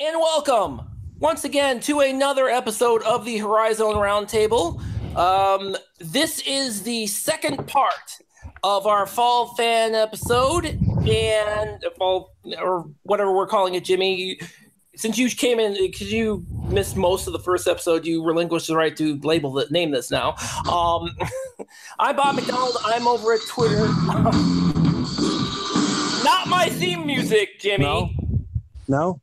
And welcome once again to another episode of the Horizon Roundtable. Um, this is the second part of our fall fan episode, and fall or whatever we're calling it, Jimmy. Since you came in, because you missed most of the first episode, you relinquished the right to label the name this now. Um, I'm Bob McDonald. I'm over at Twitter. Not my theme music, Jimmy. No? No?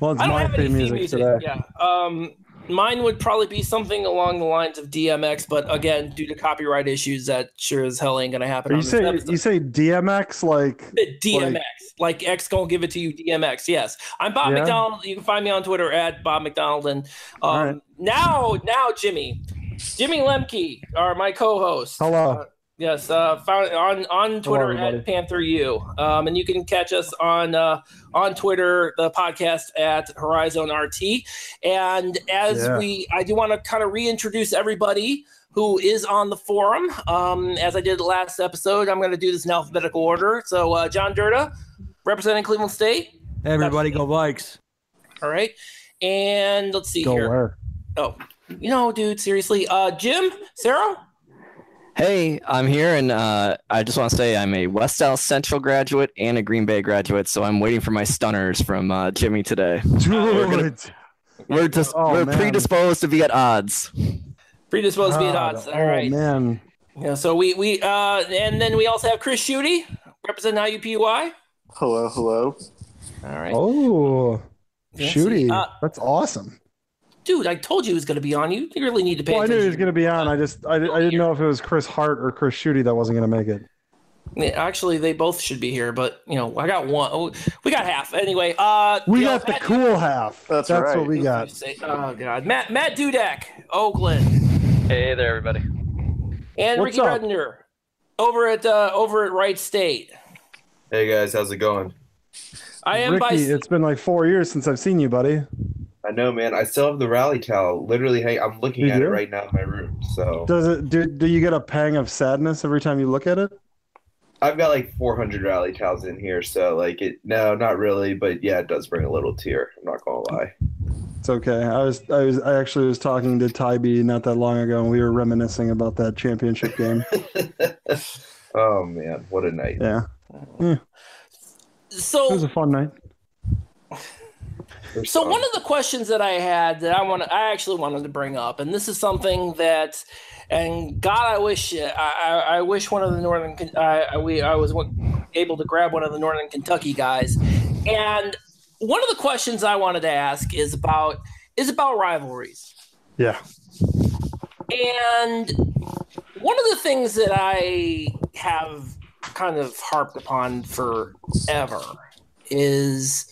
Well, it's I don't my have any theme music, music. today. Yeah. Um, mine would probably be something along the lines of DMX, but again, due to copyright issues, that sure as hell ain't gonna happen. You say episode. you say DMX like DMX, like, X gonna give it to you, DMX. Yes, I'm Bob Yeah. McDonald. You can find me on Twitter at Bob McDonald. And um, right. now, now, Jimmy, Jimmy Lemke, are my co-host. hello? Uh, Yes, uh, found on on Twitter everybody. at Panther U, um, and you can catch us on uh, on Twitter, the podcast at Horizon RT. And as Yeah. we, I do want to kind of reintroduce everybody who is on the forum. Um, as I did the last episode, I'm going to do this in alphabetical order. So, uh, John Durda, representing Cleveland State. Hey, everybody, go Vikes. All right, and let's see Go here. where? Oh, you know, dude, seriously, uh, Jim, Sarah. Hey, I'm here, and uh, I just want to say I'm a West Allis Central graduate and a Green Bay graduate, so I'm waiting for my stunners from uh, Jimmy today. Dude, gonna- We're just Oh, we're man. predisposed to be at odds. Predisposed to be at God, odds. oh, All right. man. Yeah, so we we uh and then we also have Chris Shooty representing IUPUI. Hello, hello. All right. Oh, Fancy. shooty. Uh, That's awesome. Dude, I told you he was going to be on. You You really need to pay Well, I knew he was going to be on. I just I, I didn't know if it was Chris Hart or Chris Shooty that wasn't going to make it. Actually, they both should be here, but you know, I got one. Oh, we got half anyway. Uh, We you know, got the Matt- cool half. That's That's right. what we got. Oh god, Matt Matt Dudek, Oakland, Hey there, everybody. and What's Ricky up? Redner over at uh, over at Wright State. Hey guys, how's it going? I am Ricky, by. it's been like four years since I've seen you, buddy. I know, man. I still have the rally towel. Literally, hey, I'm looking You at do? it right now in my room. So Does it? Do, do you get a pang of sadness every time you look at it? I've got like 400 rally towels in here. So like it, no, not really, but yeah, it does bring a little tear. I'm not gonna lie. It's okay. I was I was I actually was talking to Tybee not that long ago, and we were reminiscing about that championship game. oh man, what a night. Yeah, it So was a fun night. There's So fun. one of the questions that I had that I want I actually wanted to bring up, and this is something that, and God, I wish, uh, I, I, I wish one of the northern I, I, we I was able to grab one of the northern Kentucky guys, and one of the questions I wanted to ask is about is about rivalries, Yeah, and one of the things that I have kind of harped upon forever is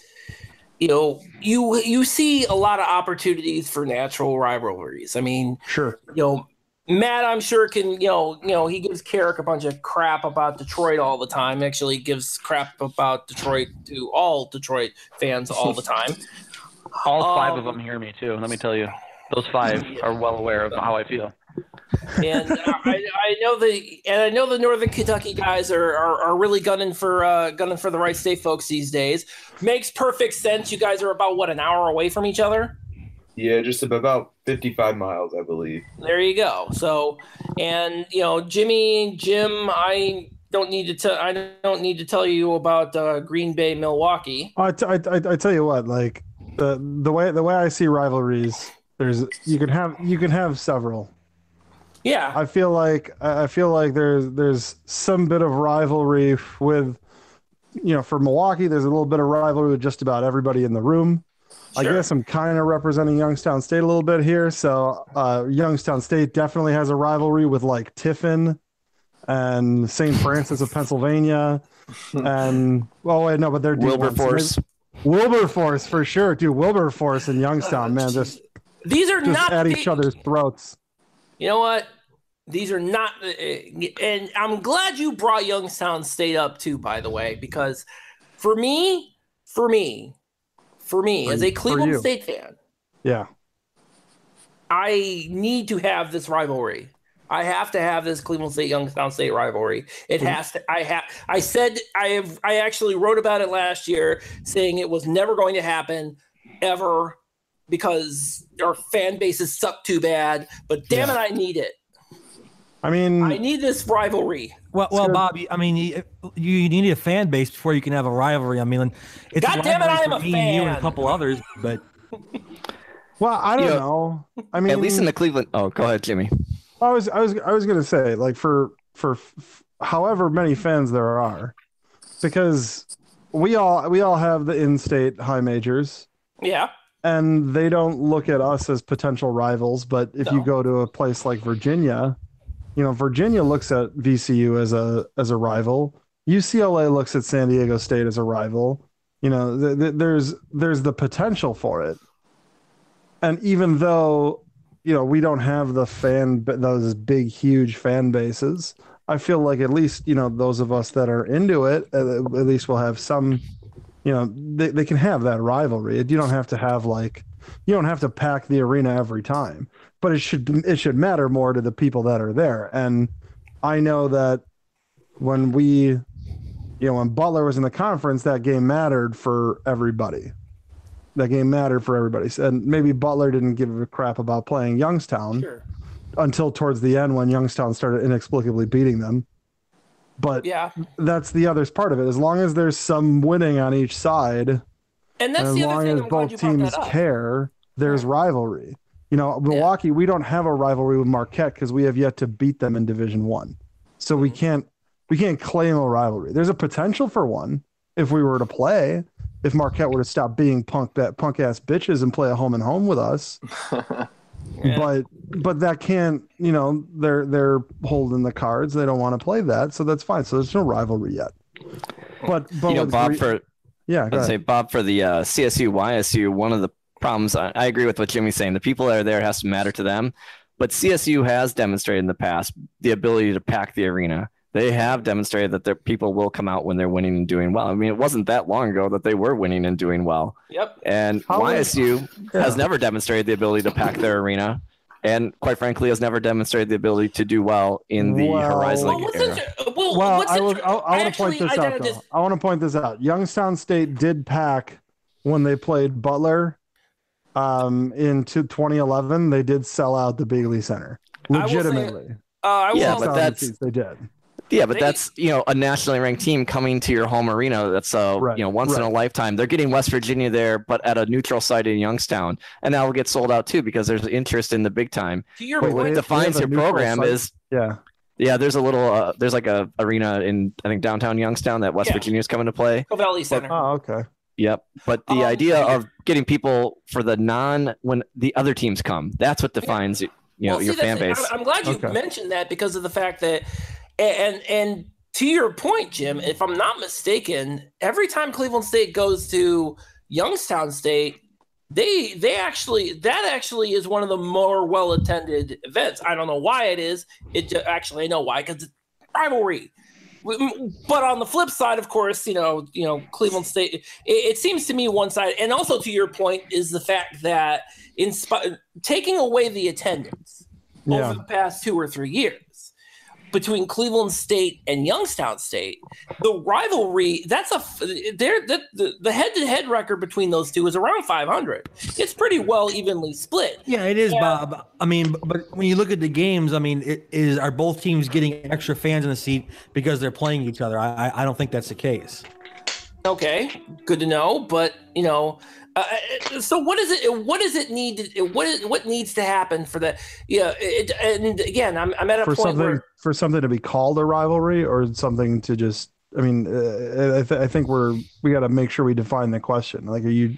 you know you you see a lot of opportunities for natural rivalries. I mean, sure. you know, Matt, I'm sure can you know you know he gives Carrick a bunch of crap about Detroit all the time. Actually, gives crap about Detroit to all Detroit fans all the time. All five Um, of them hear me too. Let me tell you, those five are well aware of how I feel. and I, I know the and I know the Northern Kentucky guys are, are, are really gunning for uh, gunning for the Wright State folks these days. Makes perfect sense. You guys are about what an hour away from each other. Yeah, just about 55 miles, I believe. There you go. So, and you know, Jimmy, Jim, I don't need to tell. I don't need to tell you about uh, Green Bay, Milwaukee. I, t- I, I, I tell you what, like the the way the way I see rivalries, there's you can have you can have several. Yeah, I feel like I I feel like there's there's some bit of rivalry with, you know, for Milwaukee. There's a little bit of rivalry with just about everybody in the room. Sure. I guess I'm kind of representing Youngstown State a little bit here. So uh, Youngstown State definitely has a rivalry with like Tiffin and St. Francis of Pennsylvania. And oh wait, no, but they're Wilberforce. Wilberforce for sure, dude. Wilberforce and Youngstown, man, just these are just not at each other's throats. You know what? These are not, uh, and I'm glad you brought Youngstown State up too. By the way, because for me, for me, for me, For as a Cleveland. State fan, Yeah. I need to have this rivalry. I have to have this Cleveland State Youngstown State rivalry. It Mm-hmm. has to. I have. I said I have. I actually wrote about it last year, saying it was never going to happen. ever because our fan bases suck too bad. But damn it, I need it. I mean, I need this rivalry. Well, well, Sure. Bob, you- I mean, you, you need a fan base before you can have a rivalry. I mean, it's God damn it, I am a me, You and a couple others, but well, I don't You know. I mean, At least in the Cleveland. Oh, go ahead, Jimmy. I was I was I was gonna say like for for f- however many fans there are, because we all we all have the in-state high majors, Yeah. And they don't look at us as potential rivals. But if you go to a place like Virginia, you know Virginia looks at VCU as a as a rival. UCLA looks at San Diego State as a rival. You know, th- th- there's there's the potential for it, and even though you know we don't have the fan those big huge fan bases, I feel like at least you know those of us that are into it, at least will have some. You know, they, they can have that rivalry. You don't have to have like you don't have to pack the arena every time, but it should it should matter more to the people that are there. And I know that when we, you know, when Butler was in the conference, that game mattered for everybody. That game mattered for everybody. And maybe Butler didn't give a crap about playing Youngstown Sure. until towards the end when Youngstown started inexplicably beating them. But Yeah. that's the other part of it. As long as there's some winning on each side, And and as the other long as I'm both teams care, there's rivalry. You know, Milwaukee, we don't have a rivalry with Marquette because we have yet to beat them in Division One, so Mm-hmm. we can't we can't claim a rivalry. There's a potential for one if we were to play. If Marquette were to stop being punk that punk ass bitches and play a home and home with us, Yeah. but but that can't. You know, they're they're holding the cards. They don't want to play that, so that's fine. So there's no rivalry yet. But but you know, Bob, re- for yeah, I'd say. Bob for the uh, CSU YSU. One of the problems I, I agree with what Jimmy's saying. The people that are there has to matter to them, but CSU has demonstrated in the past the ability to pack the arena. They have demonstrated that their people will come out when they're winning and doing well. I mean, it wasn't that long ago that they were winning and doing well. Yep. And How is- YSU has never demonstrated the ability to pack their arena, and quite frankly, has never demonstrated the ability to do well in the Well- Horizon Well, League what's era. inter- well, Well, what's I, will, inter- I, I want to point this I out. gotta Though. just- I want to point this out. Youngstown State did pack when they played Butler um, in 2011. They did sell out the Beeghly Center I will say- legitimately. uh, I will Yeah, also- but that's- they did. Yeah, but They- that's you know a nationally ranked team coming to your home arena. That's uh Right, you know once in a lifetime. They're getting West Virginia there, but at a neutral site in Youngstown, and that will get sold out too because there's interest in the big time. to your But wait, what point, defines your have a neutral program site? is Yeah. yeah. There's a little uh, there's like a arena in I think downtown Youngstown that West Yeah. Virginia's coming to play. Covelli Center. Oh, okay. Yep. But the Um, idea of getting people for the non when the other teams come, that's what defines you know Well, your see, fan base. I'm, I'm glad you Okay. mentioned that because of the fact that, and and to your point, Jim, if I'm not mistaken, every time Cleveland State goes to Youngstown State, they they actually that actually is one of the more well attended events. I don't know why it is. It ju- actually I know why because it's rivalry. But on the flip side, of course, you know, you know, Cleveland State. It, it seems to me one side, and also to your point, is the fact that in spi- taking away the attendance Yeah. over the past two or three years between Cleveland State and Youngstown State, the rivalry that's a there the the the head-to-head record between those two is around 500. It's pretty well evenly split. yeah, it is, Yeah. Bob. I mean, but when you look at the games, I mean, it is are both teams getting extra fans in the seat because they're playing each other? I- I don't think that's the case. Okay, good to know. But you know, uh, uh, so what is it? What does it need? To, what is what needs to happen for that? Yeah, it, and again, I'm, I'm at a For point something where for something to be called a rivalry or something to just. I mean, uh, I, th- I think we're we got to make sure we define the question. Like, are you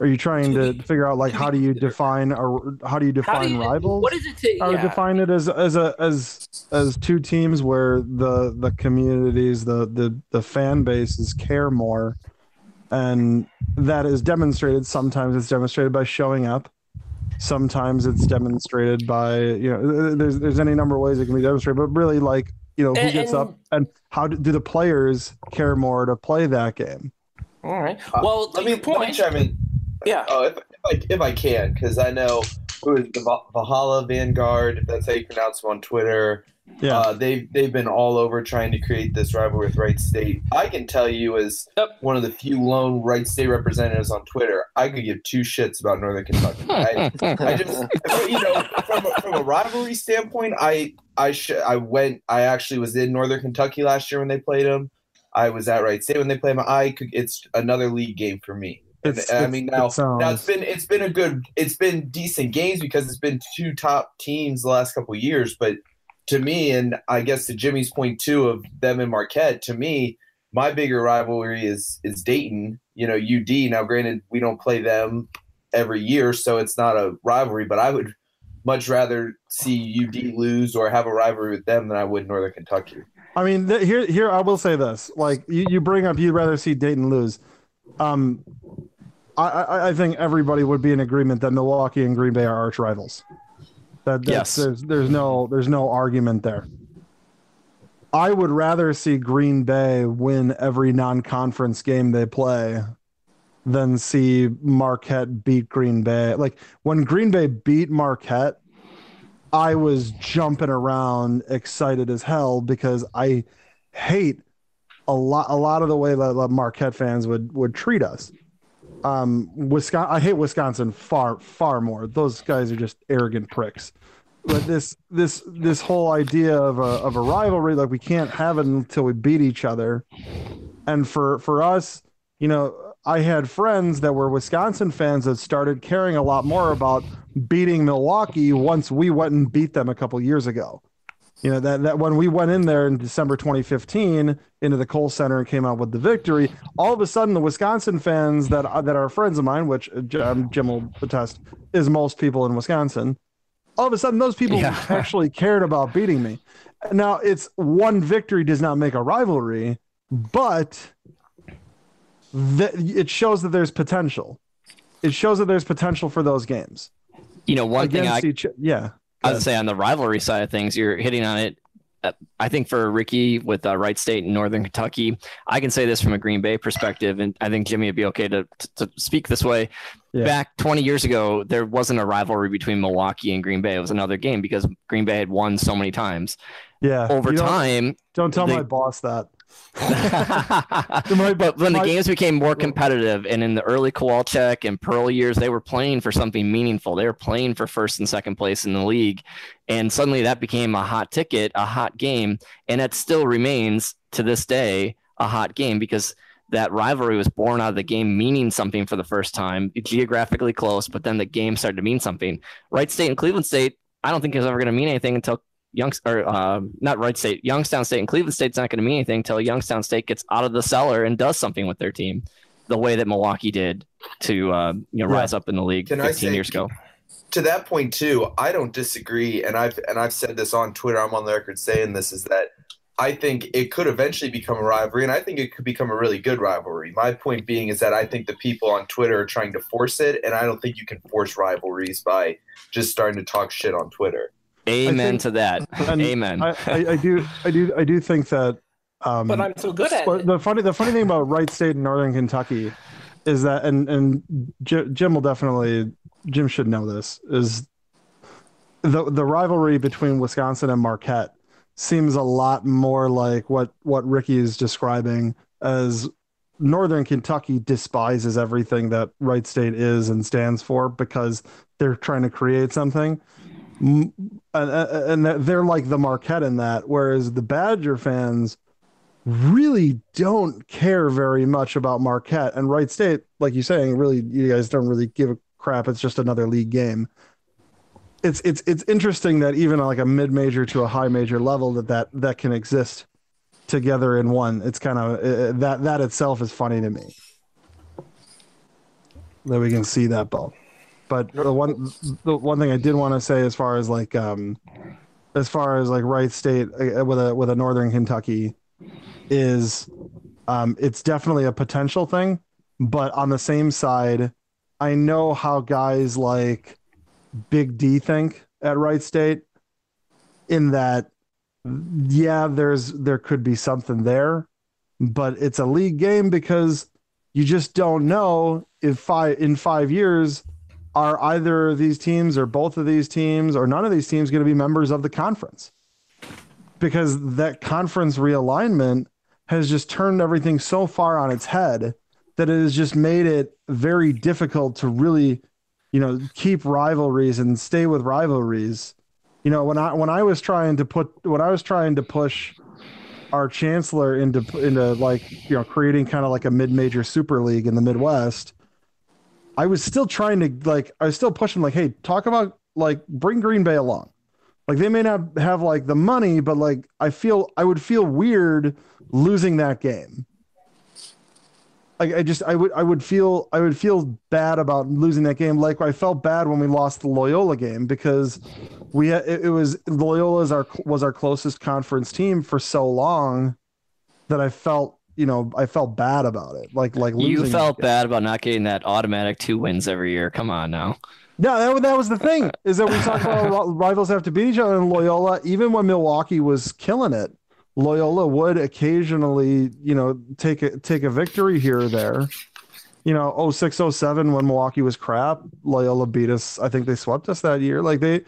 are you trying to figure out like how do you define or how do you how do define you, rivals? What is it to? I would define it as as a as as two teams where the the communities, the the the fan bases care more, and that is demonstrated. Sometimes it's demonstrated by showing up. Sometimes it's demonstrated by you know there's there's any number of ways it can be demonstrated, but really like you know who And- gets up and how do, do the players care more to play that game? All right. Uh, Well, to let me your let me point, chime in. yeah. Oh, if, if I if I can, because I know who is the Va- Valhalla Vanguard, if that's how you pronounce them on Twitter. Yeah. Uh, they've they've been all over trying to create this rivalry with Wright State. I can tell you, as Yep. one of the few lone Wright State representatives on Twitter, I could give two shits about Northern Kentucky. I, I just, you know, from a, from a rivalry standpoint, I I sh- I went. I actually was in Northern Kentucky last year when they played them. I was at Wright State when they played them. I could. It's another league game for me. And, It's- I mean, now it sounds- now it's been it's been a good it's been decent games because it's been two top teams the last couple of years. But to me, and I guess to Jimmy's point too of them and Marquette, to me, my bigger rivalry is is Dayton. You know, UD. Now, granted, we don't play them every year, so it's not a rivalry. But I would much rather see UD lose or have a rivalry with them than I would Northern Kentucky. I mean, th- here, here, I will say this: like you, you bring up, you'd rather see Dayton lose. Um, I, I, think everybody would be in agreement that Milwaukee and Green Bay are arch rivals. That Yes. there's there's no there's no argument there. I would rather see Green Bay win every non-conference game they play than see Marquette beat Green Bay. Like when Green Bay beat Marquette, I was jumping around excited as hell because I hate a lot a lot of the way that that Marquette fans would would treat us. Um, Wisconsin, I hate Wisconsin far far more. Those guys are just arrogant pricks. But this this this whole idea of a of a rivalry, like we can't have it until we beat each other. And for for us, you know, I had friends that were Wisconsin fans that started caring a lot more about beating Milwaukee once we went and beat them a couple years ago. You know that that when we went in there in December 2015 into the Kohl Center and came out with the victory, all of a sudden the Wisconsin fans that that are friends of mine, which uh, Jim, Jim will attest, is most people in Wisconsin. All of a sudden, those people Yeah. actually cared about beating me. Now, it's one victory does not make a rivalry, but that it shows that there's potential. It shows that there's potential for those games You know, one thing I against each. Yeah, I would say on the rivalry side of things, you're hitting on it. Uh, I think for Ricky with uh, Wright State and Northern Kentucky, I can say this from a Green Bay perspective, and I think Jimmy would be okay to, to, to speak this way. Yeah. Back 20 years ago, there wasn't a rivalry between Milwaukee and Green Bay. It was another game because Green Bay had won so many times. yeah. Over don't- time, Don't tell they- my boss that. But when the games became more competitive, and in the early Kowalczyk and Pearl years, they were playing for something meaningful. They were playing for first and second place in the league, and suddenly that became a hot ticket, a hot game, and it still remains to this day a hot game because that rivalry was born out of the game meaning something for the first time, geographically close, but then the game started to mean something. Wright State and Cleveland State, I don't think is ever going to mean anything until Youngs or uh, not Wright State, Youngstown State and Cleveland State's not going to mean anything until Youngstown State gets out of the cellar and does something with their team, the way that Milwaukee did to uh, you know Yeah. rise up in the league Can 15 say- years ago. to that point too, I don't disagree, and I've and I've said this on Twitter. I'm on the record saying this is that I think it could eventually become a rivalry, and I think it could become a really good rivalry. My point being is that I think the people on Twitter are trying to force it, and I don't think you can force rivalries by just starting to talk shit on Twitter. Amen think- to that. Amen. I, I, I do, I do, I do think that. Um, But I'm so good at but it. the funny, the funny thing about Wright State and Northern Kentucky is that, and and J- Jim will definitely, Jim should know this is the the rivalry between Wisconsin and Marquette seems a lot more like what what Ricky is describing as Northern Kentucky despises everything that Wright State is and stands for because they're trying to create something. And, and they're like the Marquette in that, whereas the Badger fans really don't care very much about Marquette and Wright State, like you're saying, really you guys don't really give a crap. It's just another league game. It's it's it's interesting that even like a mid major to a high major level that that that can exist together in one. It's kind of uh, that that itself is funny to me that we can see that both. But the one the one thing I did want to say as far as like um as far as like Wright State uh, with a with a Northern Kentucky is um it's definitely a potential thing, but on the same side, I know how guys like Big D think at Wright State in that yeah, there's there could be something there, but it's a league game because you just don't know if five in five years are either of these teams or both of these teams or none of these teams going to be members of the conference? Because that conference realignment has just turned everything so far on its head that it has just made it very difficult to really, you know, keep rivalries and stay with rivalries. You know, when I when I was trying to put when I was trying to push our chancellor into into like you know creating kind of like a mid-major super league in the Midwest, I was still trying to like I was still pushing like, hey, talk about like bring Green Bay along. Like they may not have like the money, but like I feel I would feel weird losing that game. Like I just I would I would feel I would feel bad about losing that game. Like I felt bad when we lost the Loyola game because we had, it, it was Loyola is our was our closest conference team for so long that I felt you know I felt bad about it. Like like You felt bad about not getting that automatic two wins every year. Come on now. No, that, that was the thing is that we talk about rivals have to beat each other. And Loyola, even when Milwaukee was killing it, Loyola would occasionally, you know, take a take a victory here or there. You know, 06, 07 when Milwaukee was crap, Loyola beat us. I think they swept us that year. Like they,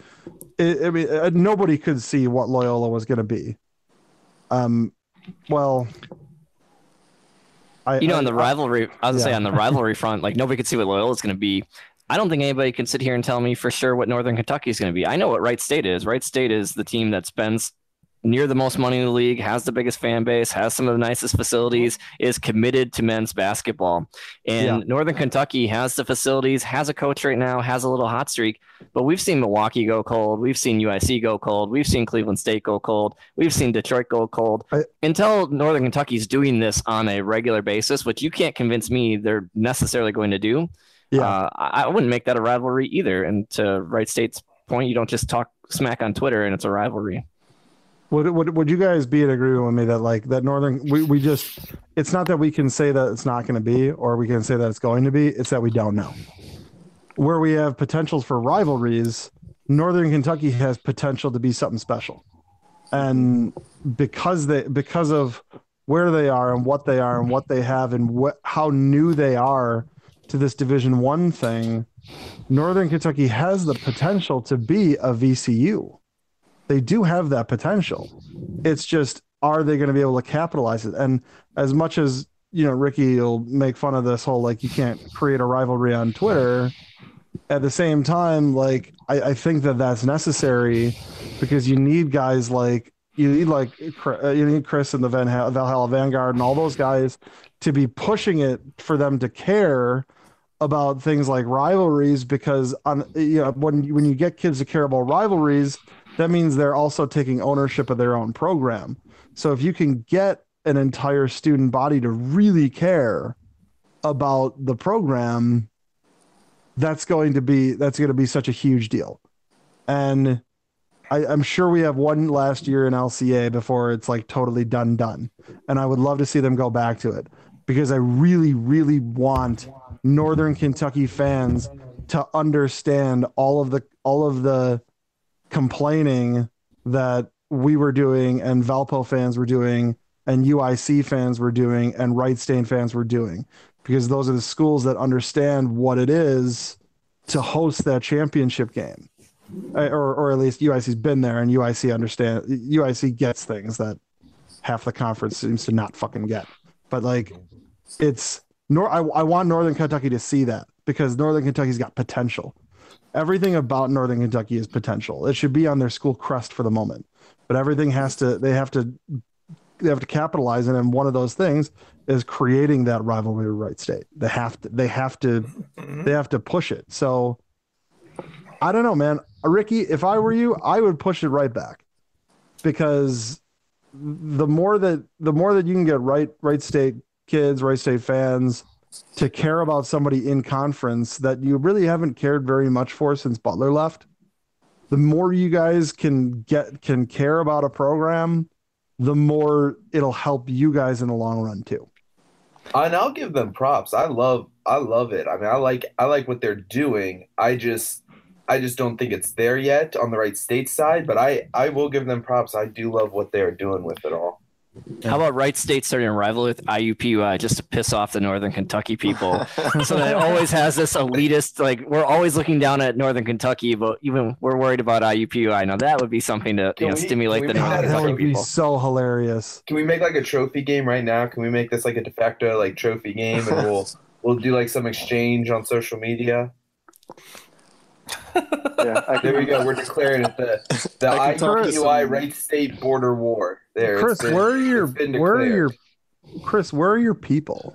it, I mean, uh, nobody could see what Loyola was going to be. Um, well, I You know, I- on the rivalry, I was gonna say on the rivalry front, like nobody could see what Loyola's going to be. I don't think anybody can sit here and tell me for sure what Northern Kentucky is going to be. I know what Wright State is. Wright State is the team that spends near the most money in the league, has the biggest fan base, has some of the nicest facilities, is committed to men's basketball. And Yeah. Northern Kentucky has the facilities, has a coach right now, has a little hot streak. But we've seen Milwaukee go cold. We've seen UIC go cold. We've seen Cleveland State go cold. We've seen Detroit go cold. I- Until Northern Kentucky's doing this on a regular basis, which you can't convince me they're necessarily going to do, Yeah. uh, I, I wouldn't make that a rivalry either. And to Wright State's point, you don't just talk smack on Twitter and it's a rivalry. Would, would would you guys be in agreement with me that like that northern we, we just it's not that we can say that it's not going to be or we can say that it's going to be it's that we don't know. Where we have potentials for rivalries northern kentucky has potential to be something special. And because they because of where they are and what they are and what they have and what how new they are to this division one thing northern kentucky has the potential to be a vcu they do have that potential. It's just are they going to be able to capitalize it? And as much as you know, Ricky will make fun of this whole like you can't create a rivalry on Twitter. At the same time, like I, I think that that's necessary because you need guys like you need like uh, you need Chris and the Van Valhalla Vanguard and all those guys to be pushing it for them to care about things like rivalries because on you know when when you get kids to care about rivalries that means they're also taking ownership of their own program. So if you can get an entire student body to really care about the program, that's going to be that's going to be such a huge deal. And I, I'm sure we have one last year in LCA before it's like totally done done. And I would love to see them go back to it because I really, really want Northern Kentucky fans to understand all of the all of the complaining that we were doing and Valpo fans were doing and UIC fans were doing and Wright State fans were doing because those are the schools that understand what it is to host that championship game. Uh, Or, or at least UIC's been there and UIC understand UIC gets things that half the conference seems to not fucking get. But like it's nor I, I want Northern Kentucky to see that because Northern Kentucky's got potential everything about Northern Kentucky is potential. It should be on their school crest for the moment, but everything has to. They have to. They have to capitalize, it, and one of those things is creating that rivalry with Wright State. They have to. They have to. Mm-hmm. They have to push it. So, I don't know, man. Ricky, if I were you, I would push it right back, because the more that the more that you can get right Wright State kids, Wright State fans to care about somebody in conference that you really haven't cared very much for since Butler left. The more you guys can get can care about a program, the more it'll help you guys in the long run too. And I'll give them props. I love I love it. I mean, I like I like what they're doing. I just I just don't think it's there yet on the Wright State side, but I I will give them props. I do love what they're doing with it all. How about Wright State starting a rivalry with IUPUI just to piss off the Northern Kentucky people? so that it always has this elitist, like we're always looking down at Northern Kentucky, but even we're worried about IUPUI. Now that would be something to you know we- stimulate the we make Northern that that Kentucky would be people. so hilarious. Can we make like a trophy game right now? Can we make this like a de facto like trophy game and we'll we'll do like some exchange on social media? Yeah, I There we go. We're declaring it the the I can talk to IUPUI some- Wright State border war. There, Chris, been- where are your where are your Chris, where are your people?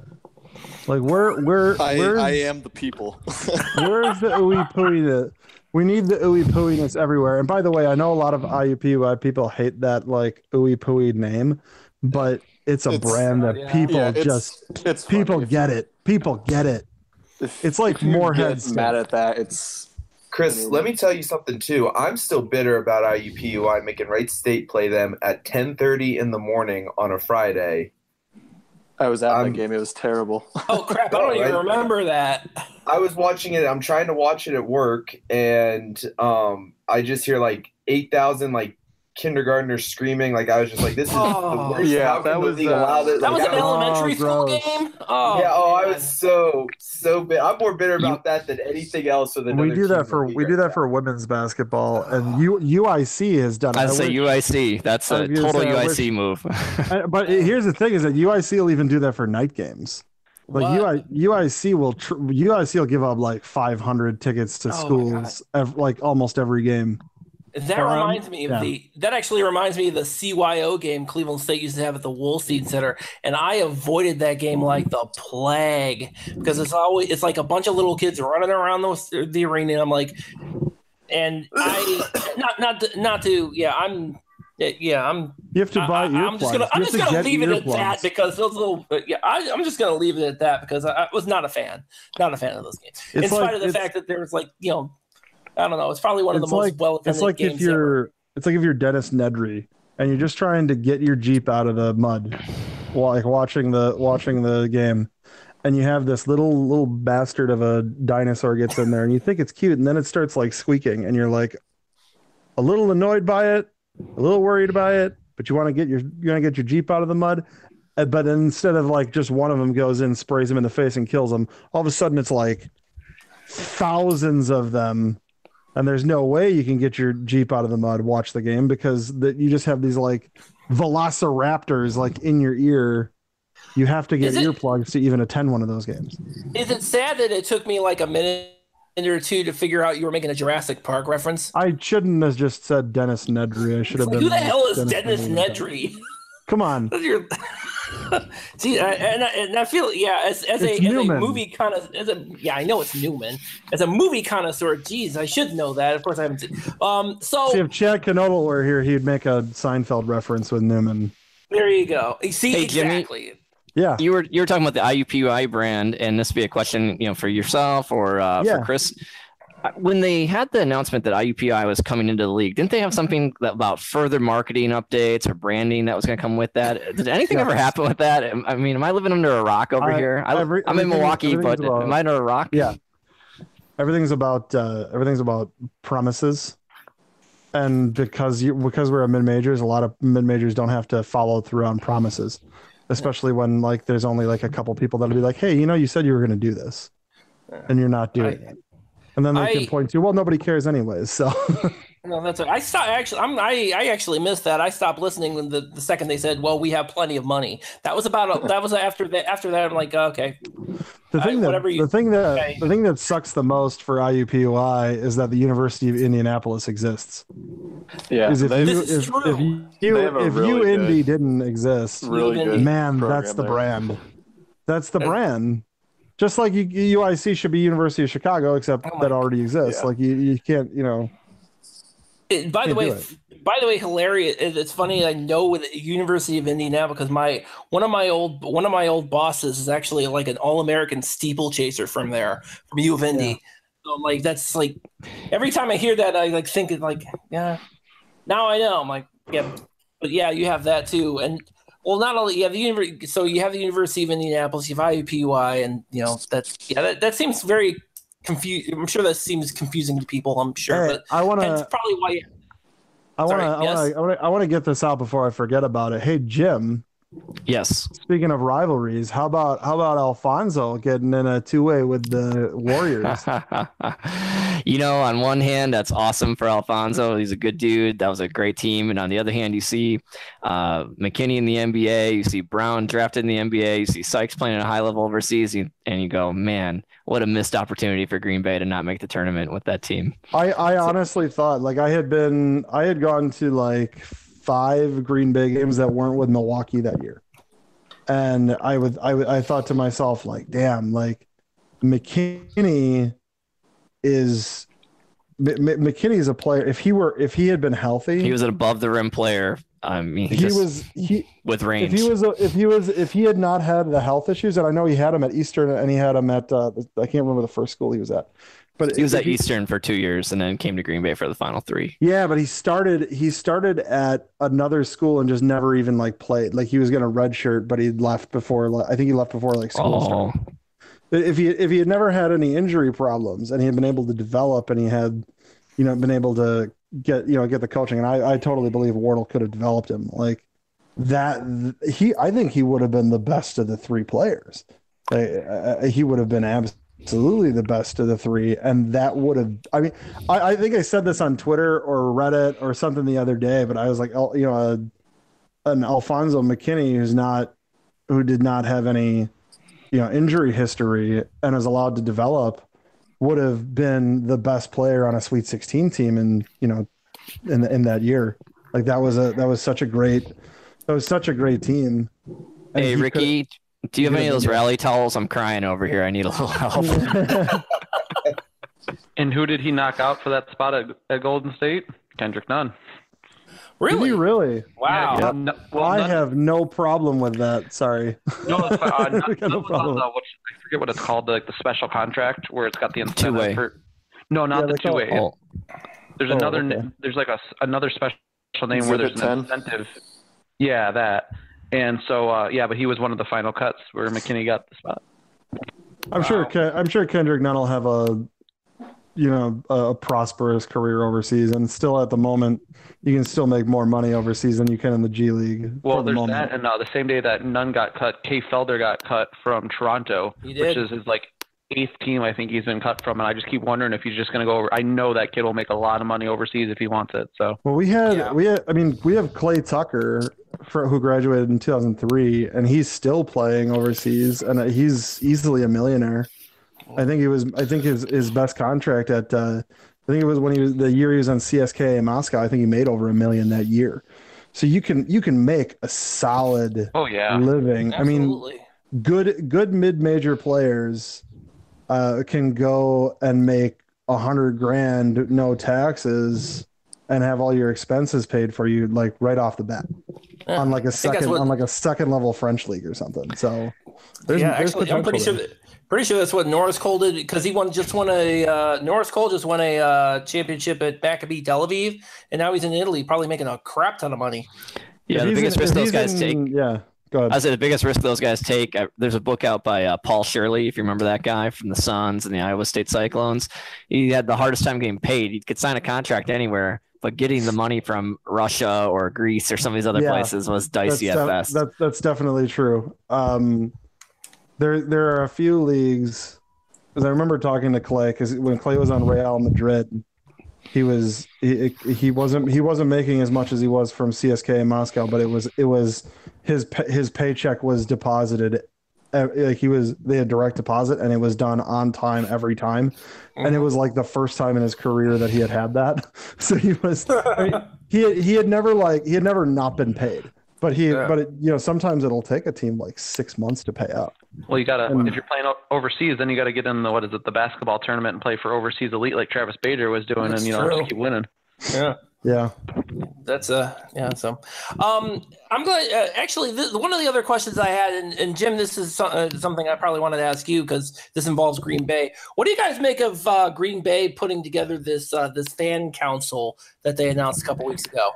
Like where where I, where I am the people. Where's the ooey pooey that we need the ooey pooiness everywhere? And by the way, I know a lot of IUPUI people hate that like ooey pooey name, but it's a It's- brand that Yeah. people yeah, it's, just it's people If- get it. People get it. if- It's like more heads Moorhead mad at that. It's Chris, let me tell you something too. I'm still bitter about IUPUI making Wright State play them at 10:30 in the morning on a Friday. I was at I'm- that game. It was terrible. Oh crap! I don't even Right. remember that. I was watching it. I'm trying to watch it at work, and um, I just hear like 8,000 like kindergartners screaming. Like I was just like, "This is Oh. the worst." Yeah, How that was, league uh, allow this? That was an I elementary school gross. game. Oh, yeah. Oh, I was so so bit. I'm more bitter about that than anything else. With We do that for the league we do that now. for women's basketball, and U, UIC has done it. I'd say UIC. That's a total say, I UIC move. But here's the thing: is that UIC will even do that for night games. Like What? UI, UIC will tr- UIC will give up like 500 tickets to Oh schools, ev- like almost every game. That Um, reminds me of yeah. the. That actually reminds me of the CYO game Cleveland State used to have at the Wolstein Center, and I avoided that game like the plague because it's always it's like a bunch of little kids running around the, the arena. And I'm like, and I not not to, not to yeah I'm yeah I'm You have to buy I, am just gonna I'm just to gonna leave it at that because those little yeah I, I'm just gonna leave it at that because I, I was not a fan not a fan of those games in It's spite like- of the fact that there was like you know I don't know it's probably one of the It's most like well it's like if you're ever. it's like if you're Dennis Nedry and you're just trying to get your Jeep out of the mud, while like watching the watching the game, and you have this little little bastard of a dinosaur gets in there, and you think it's cute, and then it starts like squeaking, and you're like a little annoyed by it, a little worried by it, but you want to get your you want to get your Jeep out of the mud. Uh, But instead of like just one of them goes in, sprays him in the face, and kills him, all of a sudden it's like thousands of them and there's no way you can get your jeep out of the mud watch the game because that you just have these like velociraptors like in your ear. You have to get it- earplugs to even attend one of those games. Is it sad that it took me like a minute or two to figure out you were making a Jurassic Park reference? i shouldn't have just said dennis nedry. I should have Like, been who the hell is Dennis Dennis Nedry. Come on See, I, and, I, and I feel yeah, as, as a as a movie kind of as a yeah, I know it's Newman. As a movie connoisseur, geez, I should know that. Of course, I haven't. Seen. Um, so see if chad Knoebel were here he'd make a seinfeld reference with newman there you go. See, Hey, Jimmy. exactly. yeah you were you were talking about the IUPUI brand, and this would be a question, you know, for yourself or uh, Yeah. for Chris. When they had the announcement that IUPUI was coming into the league, didn't they have something that, about further marketing updates or branding that was going to come with that? Did anything Yeah. ever happen with that? I mean, am I living under a rock over I- here? I, I'm in Milwaukee, but about- am I under a rock? Yeah. everything's about uh, everything's about promises and because you because we're a mid majors a lot of mid majors don't have to follow through on promises especially when like there's only like a couple people that'll be like hey you know you said you were going to do this and you're not doing I- it and then they I- can point to well nobody cares anyways so No, that's I stopped actually. I'm I I actually missed that. I stopped listening when the, the second they said, "Well, we have plenty of money." That was about a, that was after that. After that, I'm like, oh, okay, the I- thing that whatever you- the thing that okay. the thing that sucks the most for IUPUI is that the University of Indianapolis exists Yeah, if they've- you This is if, true. if you They have a if really good- Indy didn't exist really good. man that's the there. brand that's the brand just like uic should be university of chicago except Oh that already exists Yeah. like you, you can't you know It- by the way, by the way, hilarious. It's funny. I know with the University of Indiana because my one of my old one of my old bosses is actually like an all American steeplechaser from there from U of Indy. So I'm like, that's like every time I hear that, I like think it like, yeah. Now I know. I'm like, yeah, but yeah, you have that too. And well, not only you have the university, so you have the University of Indianapolis, you have IUPUI, and you know that's yeah, that, that seems very confused. I'm sure that seems confusing to people. I'm sure, Hey, but i want that's to probably why. i want to yes? i want to get this out before i forget about it hey jim Yes. Speaking of rivalries, how about how about Alfonzo getting in a two way with the Warriors? you know, on one hand, that's awesome for Alfonzo. He's a good dude. That was a great team. And on the other hand, you see uh, McKinney in the NBA. You see Brown drafted in the NBA. You see Sykes playing at a high level overseas. And you go, man, what a missed opportunity for Green Bay to not make the tournament with that team. I, I honestly thought like I had been I had gone to like five Green Bay games that weren't with Milwaukee that year. And I would I would I thought to myself like damn like McKinney is M- M- McKinney is a player if he were if he had been healthy He was an above the rim player. I mean, he, he, was he with range. if he was a, if he was if he had not had the health issues and I know he had him at Eastern and he had him at uh, I can't remember the first school he was at but he was at Eastern for two years and then came to Green Bay for the final three. Yeah, but he started he started at another school and just never even like played. Like he was gonna redshirt, but he left before. I think he left before like school Oh, started. If he if he had never had any injury problems and he had been able to develop and he had, you know, been able to get you know get the coaching, and I I totally believe Wardle could have developed him like that. He I think he would have been the best of the three players. He would have been absolutely the best of the three, and that would have. I mean, I, I think I said this on Twitter or Reddit or something the other day, but I was like, oh, you know, a, an Alfonzo McKinney who's not, who did not have any, you know, injury history and is allowed to develop, would have been the best player on a Sweet 16 team, in you know, in in that year. Like that was a that was such a great, that was such a great team. And hey he Ricky, do you have any of those been- rally towels? I'm crying over here. I need a little help. And who did he knock out for that spot at, at Golden State? Kendrick Nunn. Did Really? really? Wow. Yeah, no- well, I Nunn- have no problem with that. Sorry. No, it's fine. Uh, Nunn- We no Nunn was on problem. the, what, I forget what it's called, like the special contract where it's got the incentive Two-way. for. No, not Yeah, the two it- way. Oh, There's Oh, another. okay. There's like a another special name where there's Exhibit an 10? incentive. Yeah, that. And so, uh, yeah, but he was one of the final cuts where McKinney got the spot. I'm sure. Wow. Ken, I'm sure Kendrick Nunn will have a, you know, a prosperous career overseas, and still at the moment, you can still make more money overseas than you can in the G League. Well, the there's moment. that, and uh, the same day that Nunn got cut, Kay Felder got cut from Toronto, which is his like eighth team I think he's been cut from, and I just keep wondering if he's just going to go over. I know that kid will make a lot of money overseas if he wants it. So Well, we had Yeah. we had, I mean, we have Clay Tucker, for, who graduated in 2003, and he's still playing overseas, and he's easily a millionaire. I think it was. I think his his best contract at. Uh, I think it was when he was the year he was on CSK in Moscow. I think he made over a million that year. So you can you can make a solid oh yeah, living. I mean, good good mid major players uh, can go and make a hundred grand no taxes and have all your expenses paid for you like right off the bat Yeah. on like a second what- on like a second level French league or something. So there's, yeah, there's actually, I'm pretty sure. potential That, pretty sure that's what Norris Cole did because he won just won a uh, Norris Cole just won a uh, championship at Maccabi Tel Aviv, and now he's in Italy, probably making a crap ton of money. yeah. The biggest in- risk those he's guys take. Yeah, go ahead. I say the biggest risk those guys take. Uh, there's a book out by uh, Paul Shirley, if you remember that guy from the Suns and the Iowa State Cyclones. He had the hardest time getting paid. He could sign a contract anywhere, but getting the money from Russia or Greece or some of these other Yeah. places was dicey def- at best. that- that's definitely true. Um, there there are a few leagues because I remember talking to Clay because when Clay was on Real Madrid, he was he, he wasn't he wasn't making as much as he was from CSK in Moscow, but it was it was his his paycheck was deposited. Like he was, they had direct deposit, and it was done on time every time, and it was like the first time in his career that he had had that. So he was, I mean, he had, he had never like he had never not been paid, but he Yeah. but it, you know sometimes it'll take a team like six months to pay out. Well you gotta And- if you're playing overseas, then you gotta get in the what is it the basketball tournament and play for overseas elite like Travis Bader was doing, That's and you know true. just keep winning. Yeah. Yeah, That's uh yeah so um I'm glad uh, actually th- one of the other questions I had and, and Jim this is so- uh, something I probably wanted to ask you because this involves Green Bay what do you guys make of uh, Green Bay putting together this uh, this fan council that they announced a couple weeks ago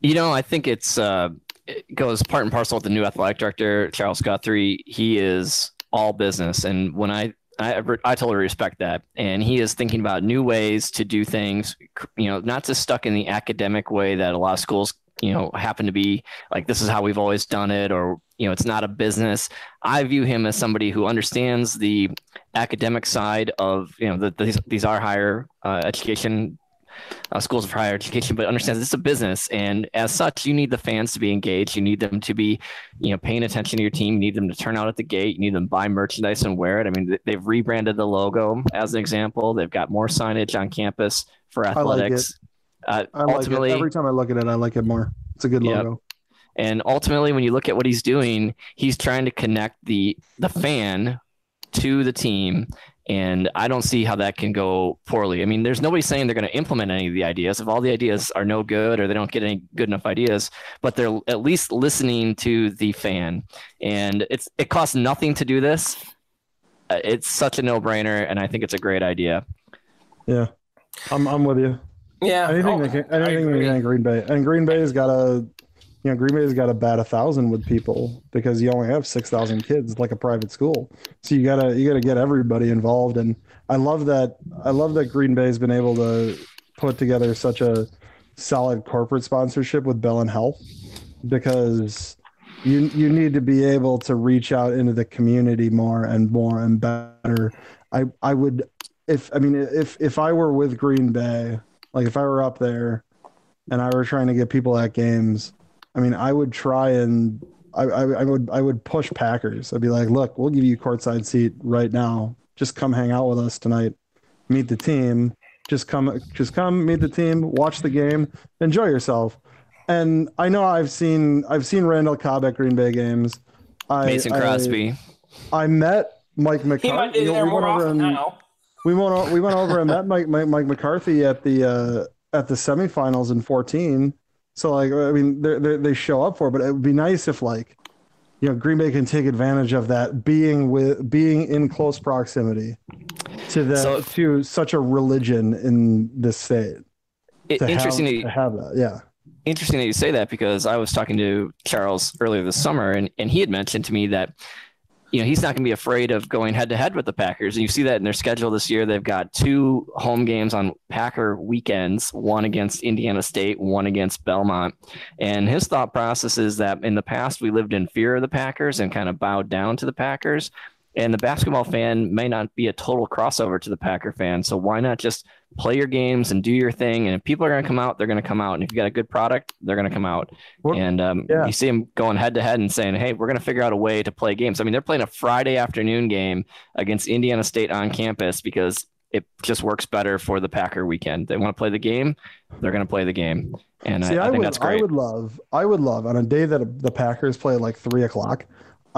You know, I think it's uh, it goes part and parcel with the new athletic director, Charles Guthrie. He is all business, and when I I, I totally respect that, and he is thinking about new ways to do things. You know, not just stuck in the academic way that a lot of schools you know happen to be like this is how we've always done it or you know it's not a business i view him as somebody who understands the academic side of you know the, these, these are higher uh, education uh, schools of higher education, but understands this is a business, and as such, you need the fans to be engaged. You need them to be, you know, paying attention to your team. You need them to turn out at the gate. You need them to buy merchandise and wear it. I mean, they've rebranded the logo as an example. They've got more signage on campus for athletics. I like athletics. uh, I like ultimately, it. Every time I look at it, I like it more. It's a good Yep. logo. and ultimately, when you look at what he's doing, he's trying to connect the the fan to the team. And I don't see how that can go poorly. I mean, there's nobody saying they're going to implement any of the ideas. If all the ideas are no good or they don't get any good enough ideas, but they're at least listening to the fan. And it's it costs nothing to do this. Uh, It's such a no brainer, and I think it's a great idea. Yeah, I'm I'm with you. Yeah. Anything oh, that can, I anything that agree. can Green Bay, and Green Bay's got a, you know, Green Bay's got to bat a thousand with people because you only have six thousand kids, like a private school. So you gotta you gotta get everybody involved, and I love that I love that Green Bay's been able to put together such a solid corporate sponsorship with Bellin Health because you you need to be able to reach out into the community more and more and better. I I would if I mean if if I were with Green Bay, like if I were up there and I were trying to get people at games, I mean I would try and I, I, I would I would push Packers. I'd be like, look, we'll give you a courtside seat right now. Just come hang out with us tonight. Meet the team. Just come just come meet the team, watch the game, enjoy yourself. And I know I've seen I've seen Randall Cobb at Green Bay games. I, Mason Crosby. I, met Mike He might McCarthy. be there we more went over often and now. we went we went over and met Mike, Mike Mike McCarthy at the uh, at the semifinals in 14. So like I mean they they they show up for, it, but it would be nice if like you know Green Bay can take advantage of that being with being in close proximity to the So- to such a religion in this state. It, To interesting have, that to have that, yeah. interesting that you say that because I was talking to Charles earlier this summer, and, and he had mentioned to me that you know he's not going to be afraid of going head to head with the Packers, and you see that in their schedule this year. They've got two home games on Packer weekends, one against Indiana State, one against Belmont. And his thought process is that in the past we lived in fear of the Packers and kind of bowed down to the Packers. And the basketball fan may not be a total crossover to the Packer fan. So why not just play your games and do your thing? And if people are going to come out, they're going to come out. And if you got a good product, they're going to come out. What- and um, yeah. you see them going head to head and saying, hey, we're going to figure out a way to play games. I mean, they're playing a Friday afternoon game against Indiana State on campus because it just works better for the Packer weekend. They want to play the game, they're going to play the game. And See, I, I, I, think would, that's great. I would love, I would love on a day that the Packers play at like three o'clock.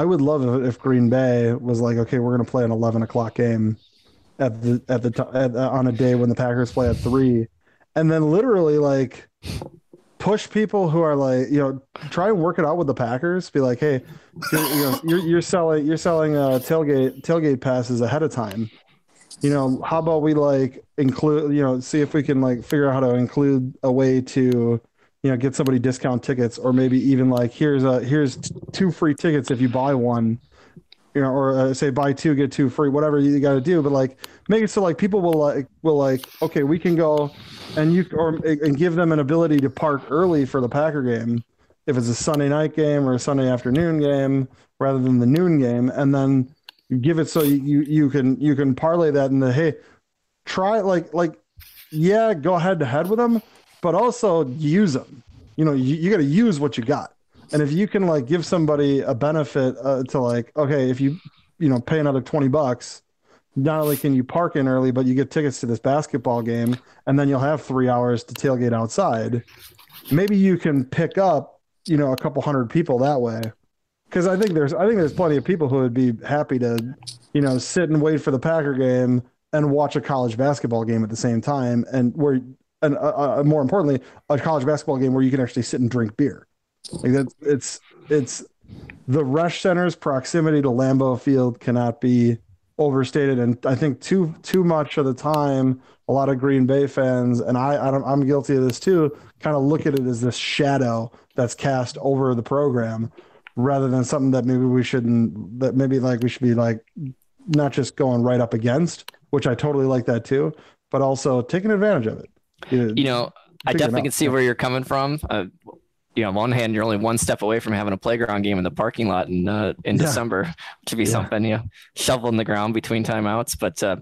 I would love if, Green Bay was like, okay, we're going to play an eleven o'clock game at the at the at, uh, on a day when the Packers play at three, and then literally like push people who are like, you know, try and work it out with the Packers. Be like, hey, you're, you know, you're, you're selling you're selling uh, tailgate tailgate passes ahead of time. You know, how about we like include, you know, see if we can like figure out how to include a way to, you know, get somebody discount tickets, or maybe even like here's a here's t- two free tickets if you buy one, you know, or uh, say buy two get two free, whatever you got to do. But like make it so like people will like will like okay, we can go, and you or and give them an ability to park early for the Packer game, if it's a Sunday night game or a Sunday afternoon game rather than the noon game, and then give it so you you, you can you can parlay that in the hey, try like like yeah, go head to head with them, but also use them. You know, you, you got to use what you got. And if you can like give somebody a benefit uh, to like, okay, if you you know pay another twenty bucks, not only can you park in early, but you get tickets to this basketball game, and then you'll have three hours to tailgate outside. Maybe you can pick up you know a couple hundred people that way. Because I think there's I think there's plenty of people who would be happy to, you know, sit and wait for the Packer game and watch a college basketball game at the same time, and where and uh, uh, more importantly, a college basketball game where you can actually sit and drink beer. Like that, it's it's the Resch Center's proximity to Lambeau Field cannot be overstated, and I think too too much of the time, a lot of Green Bay fans, and I, I I'm guilty of this too, kind of look at it as this shadow that's cast over the program, rather than something that maybe we shouldn't, that maybe like we should be like not just going right up against, which I totally like that too, but also taking advantage of it. You know, I definitely can see where you're coming from. Uh, you know, on one hand, you're only one step away from having a playground game in the parking lot in uh, in Yeah. December, which would be Yeah. something, you know, shovel in the ground between timeouts. But uh,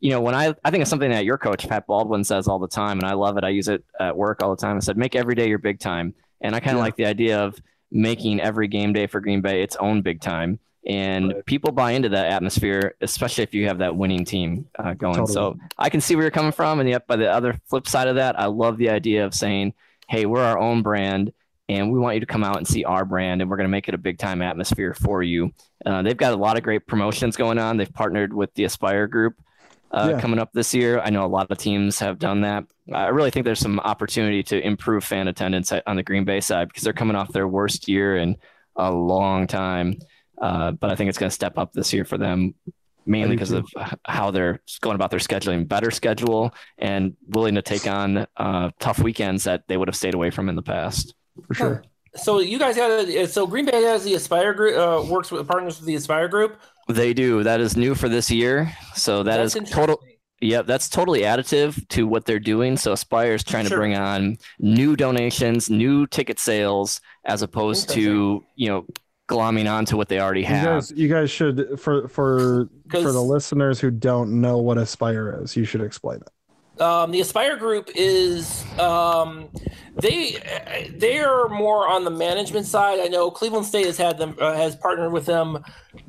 you know, when I I think of something that your coach Pat Baldwin says all the time, and I love it. I use it at work all the time. I said, make every day your big time, and I kind of Yeah. like the idea of making every game day for Green Bay its own big time. And Right. people buy into that atmosphere, especially if you have that winning team uh, going. Totally. So I can see where you're coming from. And yet, by the other flip side of that, I love the idea of saying, hey, we're our own brand and we want you to come out and see our brand and we're going to make it a big time atmosphere for you. Uh, they've got a lot of great promotions going on. They've partnered with the Aspire Group uh, Yeah. coming up this year. I know a lot of teams have done that. I really think there's some opportunity to improve fan attendance on the Green Bay side because they're coming off their worst year in a long time. Uh, but I think it's going to step up this year for them, mainly because of how they're going about their scheduling, better schedule, and willing to take on uh, tough weekends that they would have stayed away from in the past. for sure. So you guys got a, so Green Bay has the Aspire group uh, works with partners with the Aspire group. They do. That is new for this year. So that is That's total. interesting. Yep, that's totally additive to what they're doing. So Aspire is trying Sure. to bring on new donations, new ticket sales, as opposed to you know glomming on to what they already You have. guys, you guys should for for for 'Cause- the listeners who don't know what Aspire is, you should explain it. Um, the Aspire Group is um, they they are more on the management side. I know Cleveland State has had them uh, has partnered with them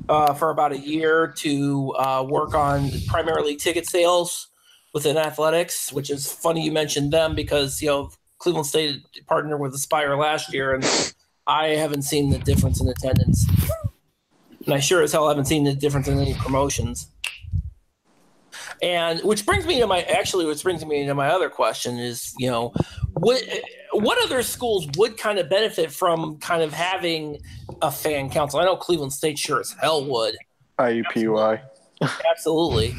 uh, for about a year to uh, work on primarily ticket sales within athletics, which is funny you mentioned them because you know Cleveland State partnered with Aspire last year, and I haven't seen the difference in attendance, and I sure as hell haven't seen the difference in any promotions. And which brings me to my actually, which brings me to my other question is, you know, what what other schools would kind of benefit from kind of having a fan council? I know Cleveland State sure as hell would, IUPUI. absolutely.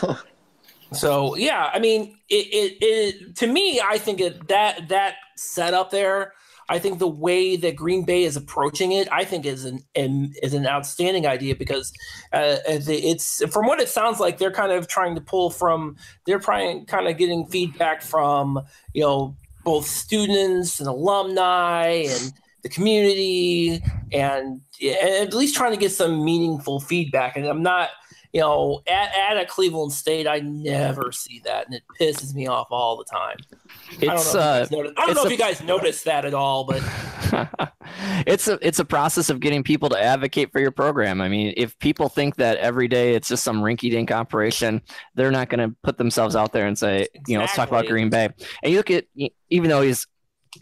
so yeah, I mean, it, it, it to me, I think it that that setup there. I think the way that Green Bay is approaching it, I think is an, an is an outstanding idea because uh, it's from what it sounds like they're kind of trying to pull from they're trying kind of getting feedback from you know both students and alumni and the community and yeah, at least trying to get some meaningful feedback. And i'm not you know at, at a cleveland state i never see that and it pisses me off all the time It's I uh, don't know, if, you guys notice, I don't know a- if you guys noticed that at all but it's a it's a process of getting people to advocate for your program. I mean, if people think that every day it's just some rinky-dink operation, they're not going to put themselves out there and say, you know, let's talk about Green Bay. And you look at even though he's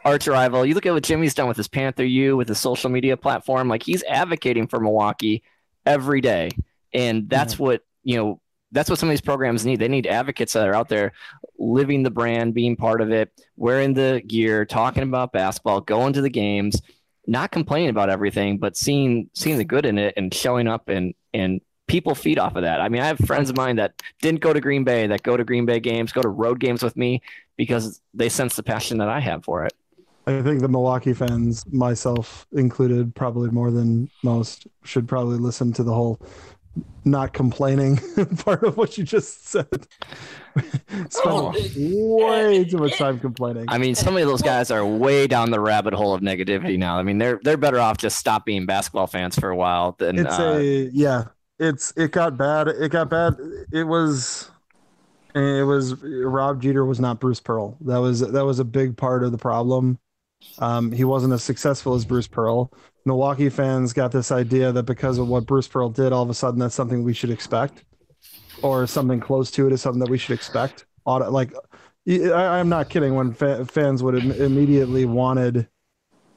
arch rival, you look at what Jimmy's done with his Panther U with his social media platform. Like he's advocating for Milwaukee every day, and that's what you know. That's what some of these programs need. They need advocates that are out there living the brand, being part of it, wearing the gear, talking about basketball, going to the games, not complaining about everything, but seeing seeing the good in it and showing up and and people feed off of that. I mean, I have friends of mine that didn't go to Green Bay that go to Green Bay games, go to road games with me because they sense the passion that I have for it. I think the Milwaukee fans, myself included, probably more than most, should probably listen to the whole not complaining part of what you just said. Spend Oh, way too much time complaining. I mean, some of those guys are way down the rabbit hole of negativity now. I mean, they're they're better off just stop being basketball fans for a while than it's uh, a yeah. It's it got bad. It got bad. It was it was Rob Jeter was not Bruce Pearl. That was that was a big part of the problem. Um, he wasn't as successful as Bruce Pearl. Milwaukee fans got this idea that because of what Bruce Pearl did, all of a sudden that's something we should expect, or something close to it is something that we should expect. Like, I, I'm not kidding. When fa- fans would im- immediately wanted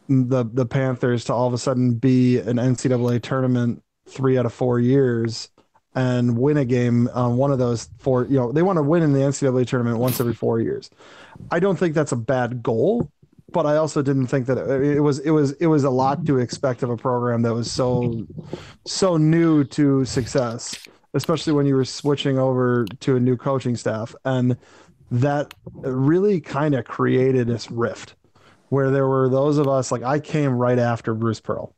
the the Panthers to all of a sudden be an NCAA tournament three out of four years and win a game on one of those four. You know, they want to win in the NCAA tournament once every four years. I don't think that's a bad goal, but I also didn't think that it, it was it was it was a lot to expect of a program that was so so new to success, especially when you were switching over to a new coaching staff and that really kind of created this rift where there were those of us like I came right after Bruce Pearl.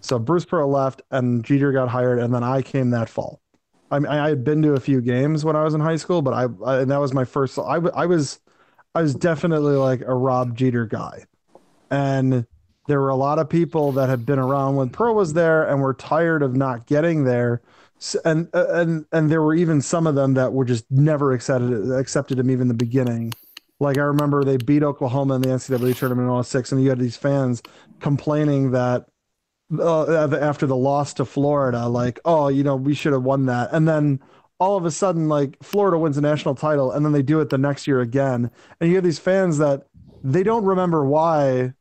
So Bruce Pearl left and Jeter got hired, and then I came that fall. I mean, I had been to a few games when I was in high school, but I, I and that was my first. I, I was, I was definitely like a Rob Jeter guy, and there were a lot of people that had been around when Pearl was there and were tired of not getting there. And uh, and and there were even some of them that were just never accepted accepted him even the beginning. Like I remember they beat Oklahoma in the NCAA tournament in 06, and you had these fans complaining that uh, after the loss to Florida, like, oh, you know, we should have won that. And then all of a sudden, like, Florida wins a national title, and then they do it the next year again. And you have these fans that they don't remember why,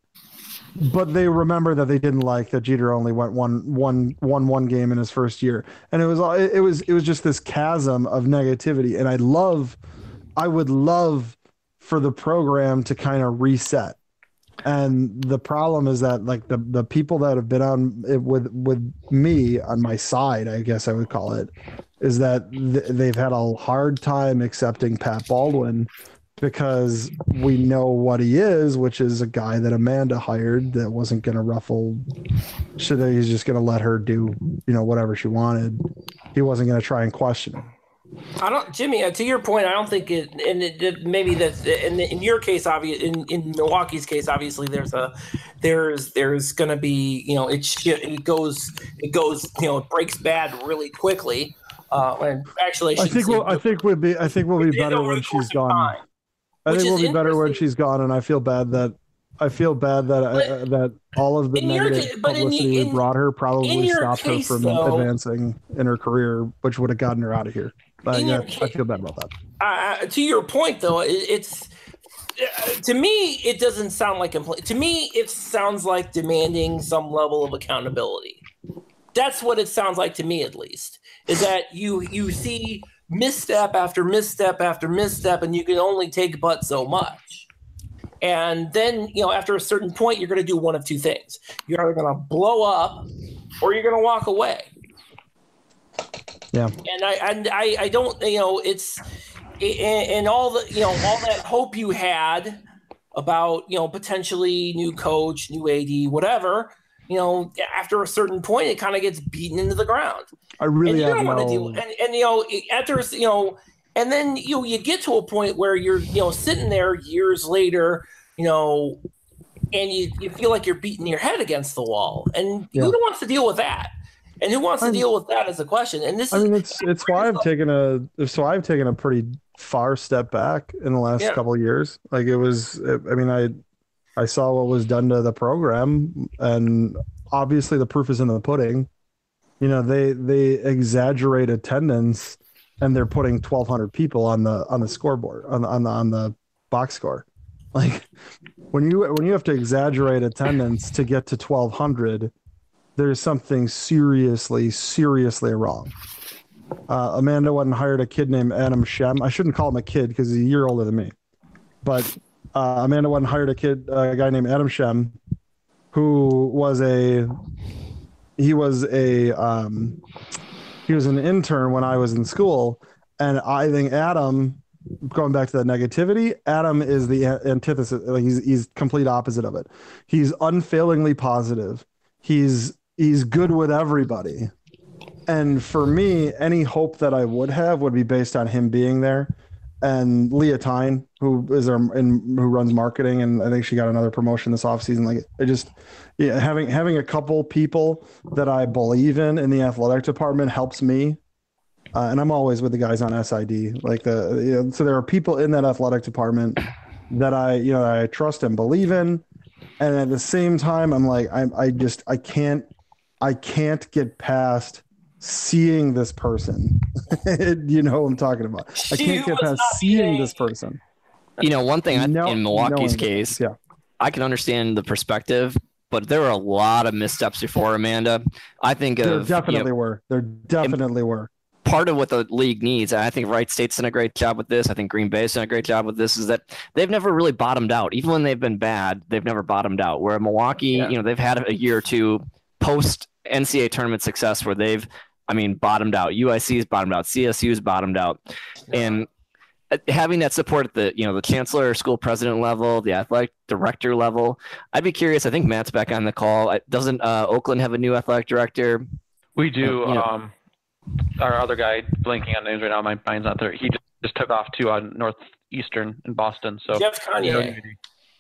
but they remember that they didn't like that Jeter only went one one one one game in his first year. And it was all it was it was just this chasm of negativity. And I love I would love for the program to kind of reset and the problem is that like the the people that have been on it with with me on my side i guess i would call it is that th- they've had a hard time accepting pat baldwin because we know what he is which is a guy that amanda hired that wasn't going to ruffle shit he's just going to let her do you know whatever she wanted. He wasn't going to try and question it I don't, Jimmy. Uh, to your point, I don't think it, and it, it, maybe that in in your case, obvious in, in Milwaukee's case, obviously there's a there's there's going to be you know it sh- it goes it goes you know it breaks bad really quickly. Uh, and actually, i think we'll i think we'll be i think we'll be better when she's gone time. I think we'll be better when she's gone, and I feel bad that I feel bad that I, But that all of the your negative in publicity we in- brought her probably stopped case, her from though- advancing in her career, which would have gotten her out of here. But yeah, I feel bad about that. uh, to your point though it's uh, to me it doesn't sound like compl- to me it sounds like demanding some level of accountability. That's what it sounds like to me at least is that you you see misstep after misstep after misstep and you can only take but so much. And then you know after a certain point you're going to do one of two things. You're either going to blow up or you're going to walk away Yeah. and I and I, I don't you know it's and, and all the you know all that hope you had about you know potentially new coach, new AD, whatever. You know, after a certain point, it kind of gets beaten into the ground, I and really you don't want to deal. And, and you know, after you know, and then you know, you get to a point where you're you know sitting there years later, you know, and you you feel like you're beating your head against the wall, and Yeah. who wants to deal with that? And who wants to I'm- deal with that as a question? And this I is mean, it's it's why I've taken a it's why I've taken a pretty far step back in the last Yeah. couple of years. Like it was, I mean, I I saw what was done to the program, and obviously the proof is in the pudding. You know, they they exaggerate attendance, and they're putting twelve hundred people on the on the scoreboard on the on the on the box score. Like when you when you have to exaggerate attendance to get to twelve hundred, there's something seriously seriously wrong. Uh, Amanda went and hired a kid named Adam Shem. I shouldn't call him a kid because he's a year older than me. But uh, Amanda went and hired a kid, a guy named Adam Shem, who was a he was a um, he was an intern when I was in school, and I think Adam, going back to that negativity, Adam is the antithesis. Like he's he's complete opposite of it. He's unfailingly positive. He's he's good with everybody. And for me, any hope that I would have would be based on him being there. And Leah Tyne, who is our and who runs marketing, and I think she got another promotion this offseason. Like I just yeah, having having a couple people that I believe in in the athletic department helps me. Uh, and I'm always with the guys on SID. Like the you know, so there are people in that athletic department that I you know I trust and believe in, and at the same time I'm like I I just I can't I can't get past seeing this person. you know what I'm talking about. I can't get past seeing being- this person. You know, one thing I, No- in Milwaukee's knowing this. case, Yeah. I can understand the perspective, but there were a lot of missteps before Amanda. I think There of you know, definitely were. There definitely were. part of what the league needs, and I think Wright State's done a great job with this. I think Green Bay's done a great job with this. Is that they've never really bottomed out, even when they've been bad. They've never bottomed out. Where Milwaukee, Yeah. you know, they've had a year or two post NCAA tournament success where they've, I mean, bottomed out. UIC's bottomed out. CSU's bottomed out, and uh, having that support at the you know the chancellor, or school president level, the athletic director level, I'd be curious. I think Matt's back on the call. Doesn't uh, Oakland have a new athletic director? We do. Uh, you know- um, our other guy, blanking on names right now, my mind's not there. He just, just took off to uh, Northeastern in Boston. So Jeff Konya.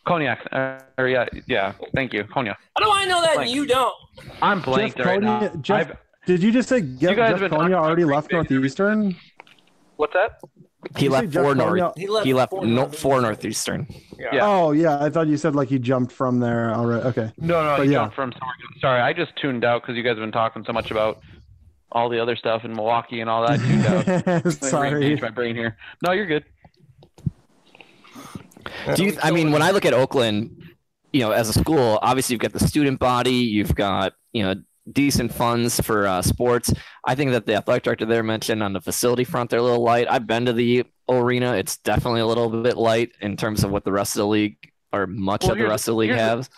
Konya. Uh, or yeah, yeah. Thank you, Konya. How do I know that Blank. you don't? I'm blanked Jeff right now. Jeff, I've- did you just say Jeff, guys Jeff have been Konya already left Northeastern? What's that? He left for Konya- North. He left He left for no, Northeastern. for Northeastern. Yeah. Oh yeah, I thought you said like he jumped from there already. Okay. No, no, But you yeah. jumped from somewhere. Sorry, I just tuned out because you guys have been talking so much about all the other stuff in Milwaukee and all that. I tuned out. Let me Sorry. reengage my brain here. No, you're good. Do you? I mean, when I look at Oakland, you know, as a school, obviously you've got the student body, you've got you know decent funds for uh, sports. I think that the athletic director there mentioned on the facility front they're a little light. I've been to the arena; it's definitely a little bit light in terms of what the rest of the league or much Well, of the rest of the league has.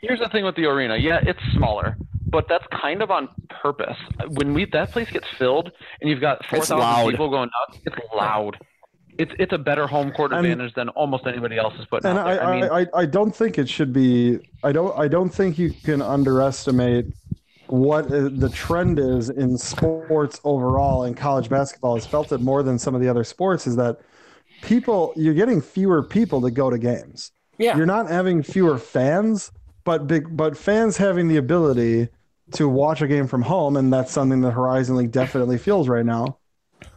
Here's the thing with the arena. Yeah, it's smaller, but that's kind of on purpose. When we that place gets filled and you've got four thousand people going nuts, it's loud. It's it's a better home court And- advantage than almost anybody else is putting and out I, there. I, mean, I, I, I don't think it should be. I don't. I don't think you can underestimate what uh, the trend is in sports overall. And college basketball has felt it more than some of the other sports. Is that people? You're getting fewer people to go to games. Yeah. You're not having fewer fans, but big. But fans having the ability to watch a game from home, and that's something that Horizon League definitely feels right now.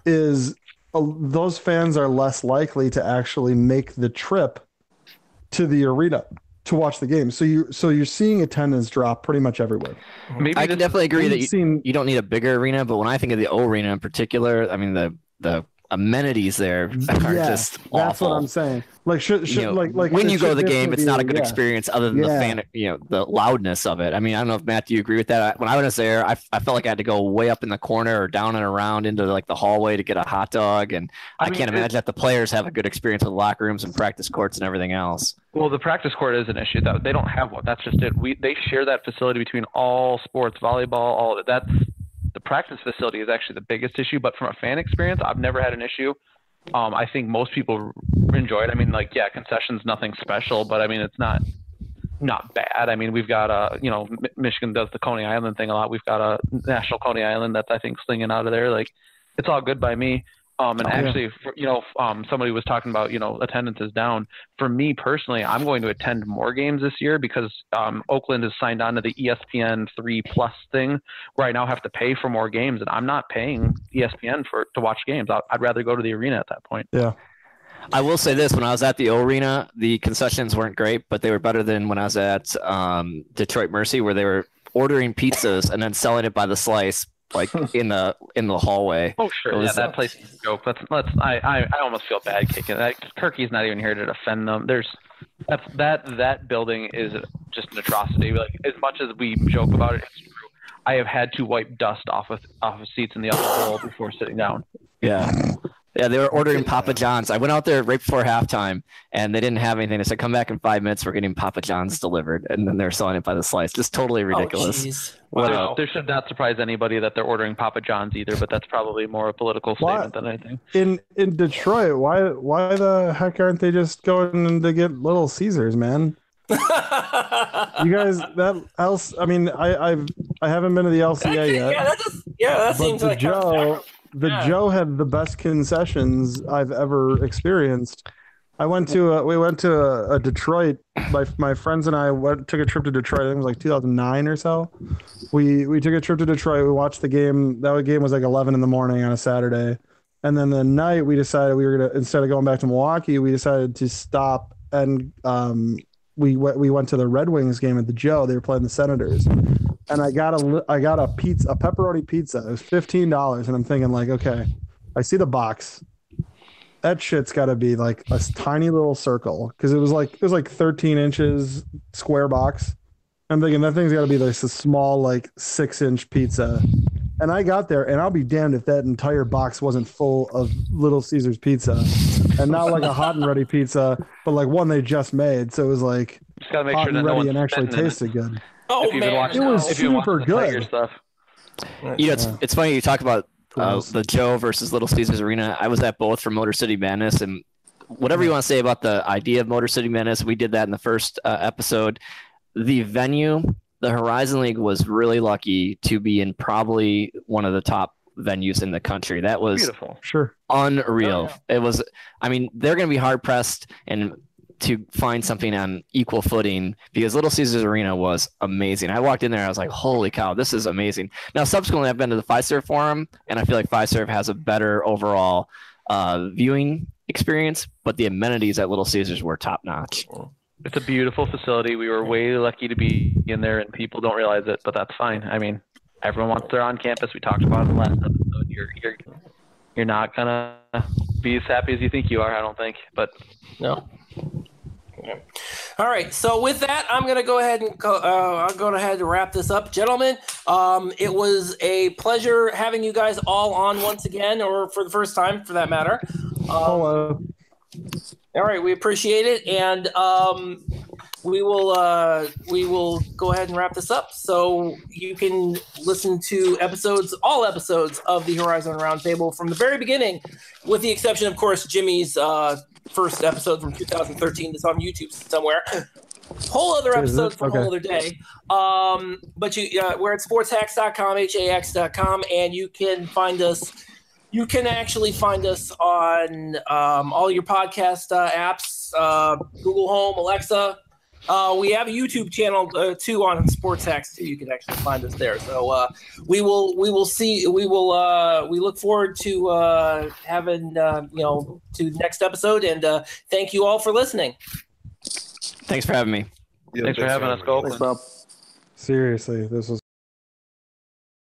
Is those fans are less likely to actually make the trip to the arena to watch the game. So you so you're seeing attendance drop pretty much everywhere. maybe I can definitely agree that you, seen you don't need a bigger arena, but when I think of the O arena in particular, I mean the the amenities there are Yeah, just that's what I'm saying. Like should, should you know, like like when you go to the game, it's not a good yeah. experience other than the fan, you know, the loudness of it. I mean, I don't know if Matt, do you agree with that? I- When I was there, I, I felt like I had to go way up in the corner or down and around into like the hallway to get a hot dog, and I, I mean, can't imagine that the players have a good experience with locker rooms and practice courts and everything else. Well, the practice court is an issue. That they don't have one. That's just it. We they share that facility between all sports, volleyball, all of it. That's the practice facility is actually the biggest issue. But from a fan experience, I've never had an issue. Um, I think most people enjoy it. I mean, like yeah, concessions, nothing special, but I mean, it's not not bad. I mean, we've got a you know Mi- Michigan does the Coney Island thing a lot. We've got a National Coney Island that's I think slinging out of there. Like it's all good by me. Um, and Oh, yeah. actually, for, you know, um, somebody was talking about, you know, attendance is down. For me personally, I'm going to attend more games this year because um, Oakland has signed on to the ESPN three plus thing, where I now have to pay for more games, and I'm not paying ESPN for to watch games. I'd, I'd rather go to the arena at that point. Yeah. I will say this: when I was at the O Arena, the concessions weren't great, but they were better than when I was at um, Detroit Mercy, where they were ordering pizzas and then selling it by the slice, like in the in the hallway. Oh sure, It yeah, that uh, place is a joke. Let's let's. I, I, I almost feel bad kicking that. Kirky's not even here to defend them. There's that's that that building is just an atrocity. Like as much as we joke about it, it's true. I have had to wipe dust off of off of seats in the upper bowl before sitting down. Yeah. Yeah, they were ordering Papa John's. I went out there right before halftime and they didn't have anything. They said, come back in five minutes. We're getting Papa John's delivered. And then they're selling it by the slice. Just totally oh, ridiculous. Oh, jeez. There- Wow. There should not surprise anybody that they're ordering Papa John's either, but that's probably more a political Why- statement than anything. In in Detroit, why why the heck aren't they just going to get Little Caesars, man? You guys, that else. I mean, I I've I haven't been to the LCA yet. yeah, that does, yeah, that but seems like Joe, the Yeah. Joe had the best concessions I've ever experienced. I went to a, we went to a, a Detroit. My my friends and I went took a trip to Detroit. I think it was like 2009 or so. We we took a trip to Detroit. We watched the game. That game was like 11 in the morning on a Saturday, and then the night we decided we were gonna instead of going back to Milwaukee, we decided to stop and um we went we went to the Red Wings game at the Joe. They were playing the Senators, and I got a I got a pizza, a pepperoni pizza. It was fifteen dollars, and I'm thinking like, okay, I see the box. That shit's got to be like a tiny little circle because it was like it was like 13 inches square box. I'm thinking that thing's got to be like a small like six inch pizza. And I got there, and I'll be damned if that entire box wasn't full of Little Caesars pizza, and not like a hot and ready pizza, but like one they just made. So it was like Just gotta make hot sure that and no ready one's and actually spitting in it. tasted good. Oh if you've been man, watching, It was if you've been watching super good. stuff. You know, it's, it's funny you talk about uh, the Joe versus Little Caesars Arena. I was at both for Motor City Madness, and whatever you want to say about the idea of Motor City Madness, we did that in the first uh, episode. The venue, the Horizon League, was really lucky to be in probably one of the top venues in the country. That was Beautiful. Sure. unreal. Oh, It was. I mean, they're going to be hard pressed, and to find something on equal footing because Little Caesars Arena was amazing. I walked in there, I was like, "Holy cow, this is amazing!" Now, subsequently, I've been to the Fiserv Forum, and I feel like Fiserv has a better overall uh, viewing experience, but the amenities at Little Caesars were top notch. It's a beautiful facility. We were way lucky to be in there, and people don't realize it, but that's fine. I mean, everyone wants their on campus. We talked about it in the last episode. You're you're you're not gonna be as happy as you think you are. I don't think, but No. All right. So with that, I'm gonna go ahead and go, uh, I'll go ahead and wrap this up, gentlemen. Um, it was a pleasure having you guys all on once again, or for the first time, for that matter. Um, Hello. all right, we appreciate it, and um, we will uh, we will go ahead and wrap this up. So you can listen to episodes, all episodes of the Horizon Roundtable from the very beginning, with the exception, of course, Jimmy's uh, first episode from 2013 that's on YouTube somewhere. Whole other episode for a whole Okay. other day. Um, but you, uh, we're at sportshacks.com, hax.com, and you can find us you can actually find us on um, all your podcast uh, apps uh, google home alexa uh, we have a youtube channel uh, too on sports hacks too you can actually find us there so uh, we will we will see we will uh, we look forward to uh, having uh, you know to the next episode and uh, thank you all for listening Thanks for having me. Yeah, thanks for having us, me. Bob. Seriously, this was